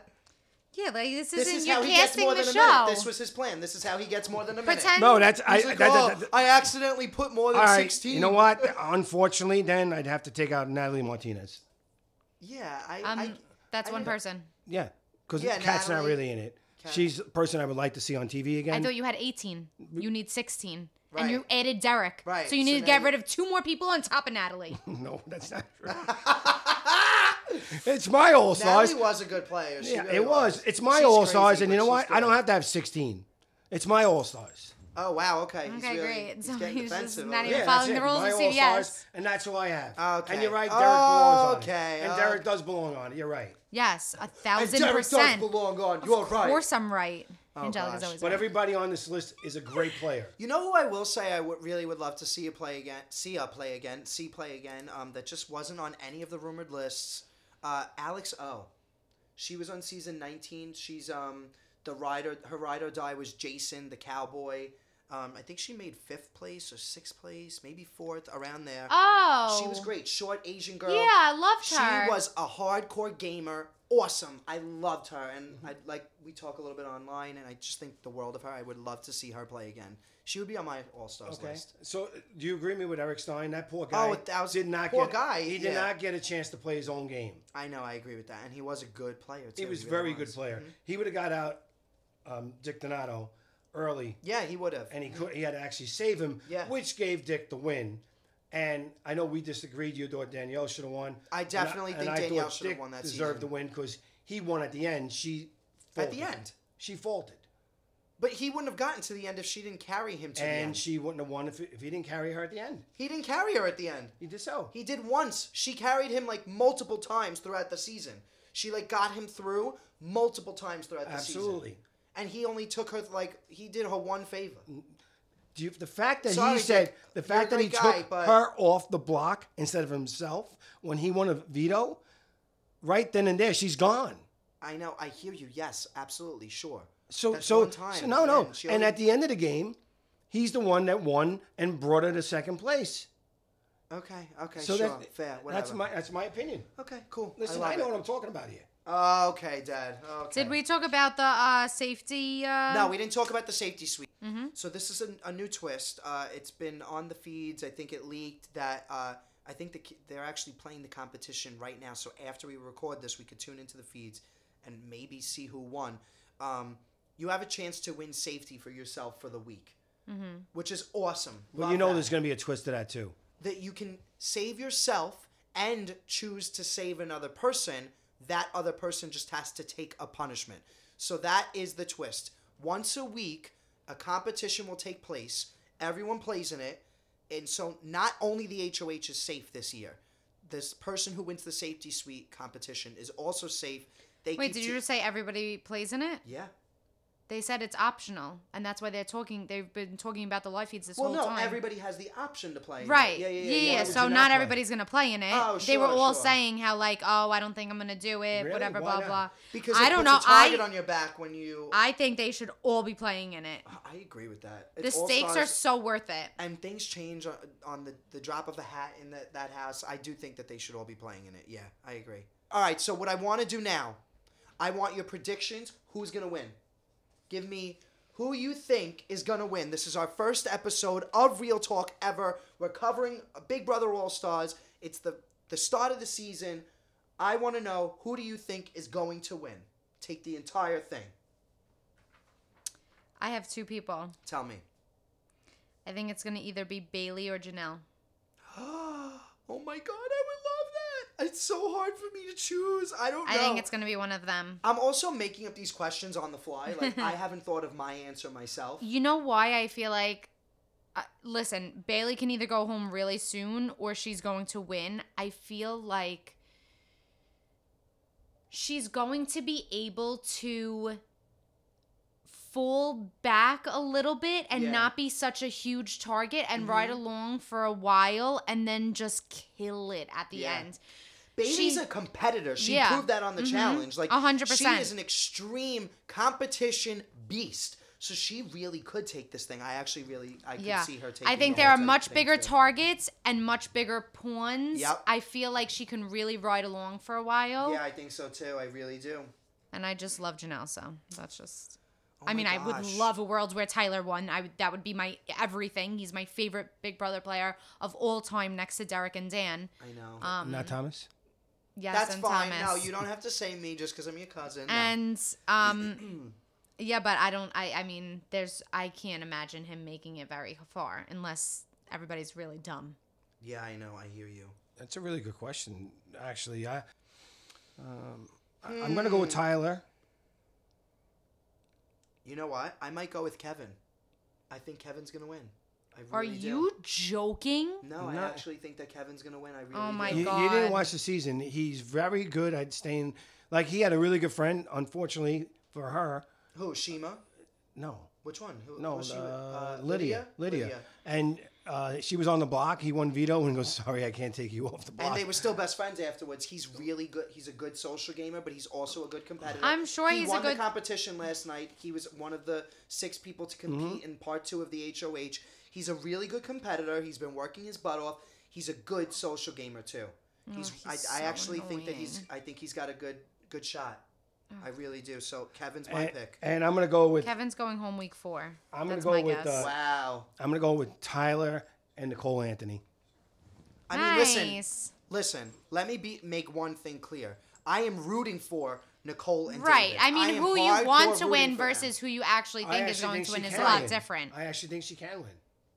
Yeah, like this This isn't is you're how he gets casting more the than a show. minute. This was his plan. This is how he gets more than a minute. Pretend. No, that's I. He's like, that- oh, that- that- I accidentally put more than all right. 16. You know what? Unfortunately, then I'd have to take out Natalie Martinez. Yeah, I. Um, I that's I one know. person. Yeah, because Yeah, Kat's not Natalie- really in it. Kat. She's a person I would like to see on TV again. I thought you had 18. You need 16. Right. And you added Derrick. Right, So you so need to now get you- rid of two more people on top of Natalie. no, that's not true. it's my All Stars. Natalie was a good player. She Yeah, really it was. It's my She's All Stars, crazy, and you know she's what? I don't have to have 16. It's my All Stars. Oh wow. Okay. He's Okay, really, great. He's So getting he's just defensive. not even there. following that's the rules my of All CBS. And that's who I have. Okay. And you're right, Derrick belongs on Okay, it. And uh, Derrick does belong on it. You're right. Yes, a And thousand Derrick percent. does belong on. You're Of right. course I'm right. Oh, Angelica's gosh. always But right. everybody on this list is a great player. You know who I will say I would really would love to see you play again, see her play again, see play again. Um, that just wasn't on any of the rumored lists. Uh, Alex O. She was on season nineteen. She's um the rider. Her ride or die was Jason the cowboy. Um, I think she made fifth place or sixth place, maybe fourth, around there. Oh. She was great, short Asian girl. Yeah, I loved her. She was a hardcore gamer. Awesome. I loved her, and I like we talk a little bit online, and I just think the world of her. I would love to see her play again. She would be on my All Stars Okay. list. So, do you agree with me with Eric Stein? That poor guy Oh, thousand- did not poor get guy, He did yeah. not get a chance to play his own game. I know, I agree with that, and he was a good player too. He was really very good was. player. Mhm. He would have got out um, Dick Donato early, Yeah, he would have. and he could he had to actually save him, Yeah. which gave Dick the win. And I know we disagreed. You thought Danielle should have won. I And deserved think and Danielle should have won that Deserved season. the win because he won at the end. She At the end. She faulted. But he wouldn't have gotten to the end if she didn't carry him to the end. and end. she wouldn't have won if, if he didn't carry her at the end. he didn't carry her at the end. He did so. He did once. She carried him like multiple times throughout the season. She like got him through multiple times throughout the season. Absolutely. And he only took her like he did her one favor. Do you, the fact that Sorry, he said Dick. the fact that he guy, took but- her off the block instead of himself when he won a veto, right then and there she's gone. I know. I hear you. Yes, absolutely, sure. So That's so, time, so no no. and And only- at the end of the game, he's the one that won and brought her to second place. Okay. Okay. So sure. that, Fair. Whatever. that's my that's my opinion. Okay. Cool. Listen, I, I, know it. what I'm talking about here. Okay, Dad. Okay. Did we talk about the uh, safety? Uh, No, we didn't talk about the safety suite. Mm-hmm. So this is a, a new twist. Uh, it's been on the feeds. I think it leaked that uh, I think the, they're actually playing the competition right now. So after we record this, we could tune into the feeds and maybe see who won. Um, you have a chance to win safety for yourself for the week, mm-hmm. which is awesome. Well, Love you know that. there's going to be a twist to that too. that you can save yourself and choose to save another person, that other person just has to take a punishment. So that is the twist. Once a week, a competition will take place. Everyone plays in it. And so not only the HOH is safe this year, this person who wins the safety suite competition is also safe. They Wait, did t- you just say everybody plays in it? Yeah. They said it's optional, and that's why they're talking. They've been talking about the live feeds this Well, whole no, time. everybody has the option to play. in it. Right. Yeah, yeah, yeah. yeah, yeah. So not, play? everybody's gonna play in it. Oh, they were all sure. saying how like, oh, I don't think I'm gonna do it, Really? whatever, Why blah not? Blah. Because I it don't puts know. a target I on your back when you. I think they should all be playing in it. I agree with that. The stakes are so worth it. and things change on, on the, the drop of a hat in that that house. I do think that they should all be playing in it. Yeah, I agree. All right, so what I want to do now, I want your predictions. Who's gonna win? Give me who you think is gonna win. This is our first episode of Real Talk ever. We're covering Big Brother All Stars. It's the the start of the season. I want to know who do you think is going to win? Take the entire thing. I have two people. Tell me. I think it's gonna either be Bayleigh or Janelle. oh my god, I would love. It's so hard for me to choose. I don't know. I think it's gonna be one of them. I'm also making up these questions on the fly. Like I haven't thought of my answer myself. You know why I feel like uh, listen, Bayleigh can either go home really soon or she's going to win. I feel like she's going to be able to fall back a little bit and Yeah. not be such a huge target and ride along for a while and then just kill it at the Yeah. end. Bayleigh's She- a competitor. She Yeah. proved that on the Mhm. challenge. Like A hundred she is an extreme competition beast. So she really could take this thing. I actually really I could Yeah. see her taking. It. I think the there are much bigger too. targets and much bigger pawns. Yep. I feel like she can really ride along for a while. Yeah, I think so too. I really do. And I just love Janelle, so that's just. Oh I my mean, I would love a world where Tyler won. I would, that would be my everything. He's my favorite Big Brother player of all time, next to Derrick and Dan. I know. Um, Not Thomas. Yes, That's and fine. Thomas. No, you don't have to say me just because I'm your cousin. No. And um, yeah, but I don't. I I mean, there's. I can't imagine him making it very far unless everybody's really dumb. yeah, I know. I hear you. That's a really good question. Actually, I, um, I- I'm gonna go with Tyler. You know what? I might go with Kevin. I think Kevin's gonna win. I Are really do. you joking? No, I actually think that Kevin's gonna win. I really Oh my do. You, you didn't watch the season. He's very good at staying. Like he had a really good friend. Unfortunately for her, Who? Chima? no, Which one? Who, no, was she uh, Uh, Lydia, Lydia, and uh, she was on the block. He won veto and goes, "Sorry, I can't take you off the block." And they were still best friends afterwards. He's really good. He's a good social gamer, but he's also a good competitor. I'm sure he he's a won good- the competition last night. He was one of the six people to compete Mm-hmm. in part two of the HOH. He's a really good competitor. He's been working his butt off. He's a good social gamer too. He's, Oh, he's I, I so actually think that he's. I think he's got a good good shot. I really do. So Kevin's my and, pick. and I'm gonna go with Kevin's going home week four. I'm gonna That's go my with, guess. uh, Wow. I'm gonna go with Tyler and Nicole Anthony. I mean, listen. nice. Listen, let me be make one thing clear. I am rooting for Nicole and Right. David. I mean, am who you want to win for them. versus who you actually think is going think to win she is a lot different. I actually think she can win.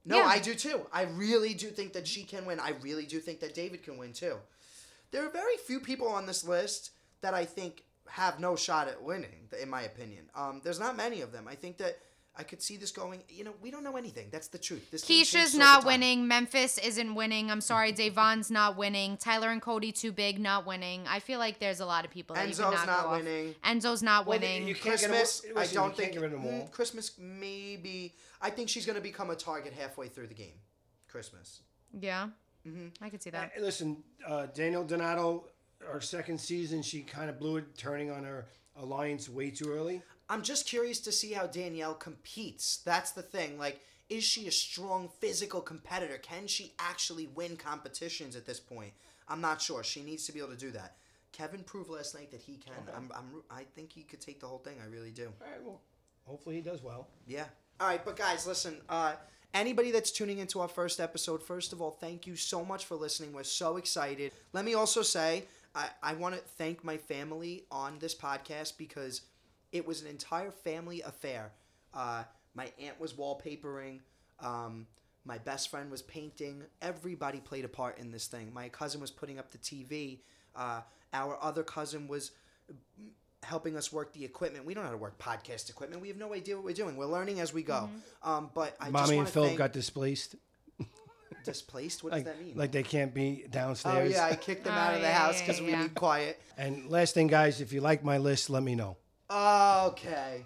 No, Yeah. I do too. I really do think that she can win. I really do think that David can win too. There are very few people on this list that I think have no shot at winning, in my opinion. Um, there's not many of them. I think that I could see this going. You know, we don't know anything. That's the truth. This thing Keesha's not winning. Memphis isn't winning. I'm sorry, Da'Vonne's not winning. Tyler and Cody too big, not winning. I feel like there's a lot of people that you Enzo's can knock not off. winning. Enzo's not Well, winning. you can't get 'em- Christmas, I listen, don't think. can't get rid of them all. mm, Christmas, maybe. I think she's going to become a target halfway through the game. Christmas. yeah, Mm-hmm. I could see that. Uh, listen, uh, Daniel Donato, her second season, she kind of blew it, turning on her alliance way too early. I'm just curious to see how Danielle competes. That's the thing. Like, is she a strong physical competitor? Can she actually win competitions at this point? I'm not sure. She needs to be able to do that. Kevin proved last night that he can. I'm, I'm, I think he could take the whole thing. I really do. All right, well, hopefully he does well. Yeah. All right, but guys, listen. Uh, anybody that's tuning into our first episode, first of all, thank you so much for listening. We're so excited. Let me also say, I, I want to thank my family on this podcast because it was an entire family affair. Uh, my aunt was wallpapering. Um, my best friend was painting. Everybody played a part in this thing. My cousin was putting up the TV. Uh, our other cousin was helping us work the equipment. We don't know how to work podcast equipment. We have no idea what we're doing. We're learning as we go. Um, but I Mommy want and to Phil thank got displaced. displaced. What Like, does that mean? like they can't be downstairs. oh yeah, I kicked them Oh, out of the yeah, house yeah, because we need quiet. And last thing, guys, if you like my list, let me know. Okay.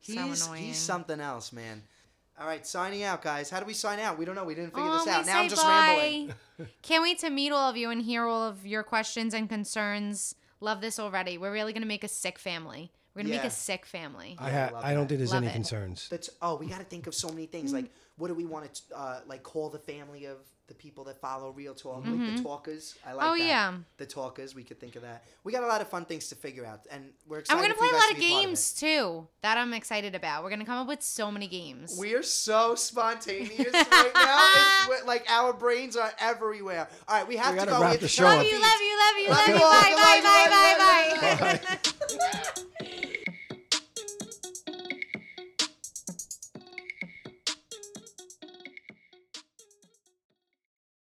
So He's annoying. he's something else, man. All right, signing out, guys. How do we sign out? We don't know. We didn't figure Oh, this out. Now I'm just bye. rambling. Can't wait to meet all of you and hear all of your questions and concerns. Love this already. We're really gonna make a sick family. We're gonna make a sick family. I Yeah, ha- love I don't think there's Love any it. concerns. That's oh, we got to think of so many things. Like, what do we want to uh, like call the family of the people that follow Real Talk, mm-hmm. like the mm-hmm. talkers. I like oh, that. yeah. The talkers, we could think of that. We got a lot of fun things to figure out, and we're excited. And we're gonna play a lot of games of too. That I'm excited about. We're gonna come up with so many games. We are so spontaneous right now. Like our brains are everywhere. All right, we have we to go. Wrap the show love you, love you, love you, love you. Love you. Love. Love you. Love. Bye, bye, bye, bye, bye. bye. bye.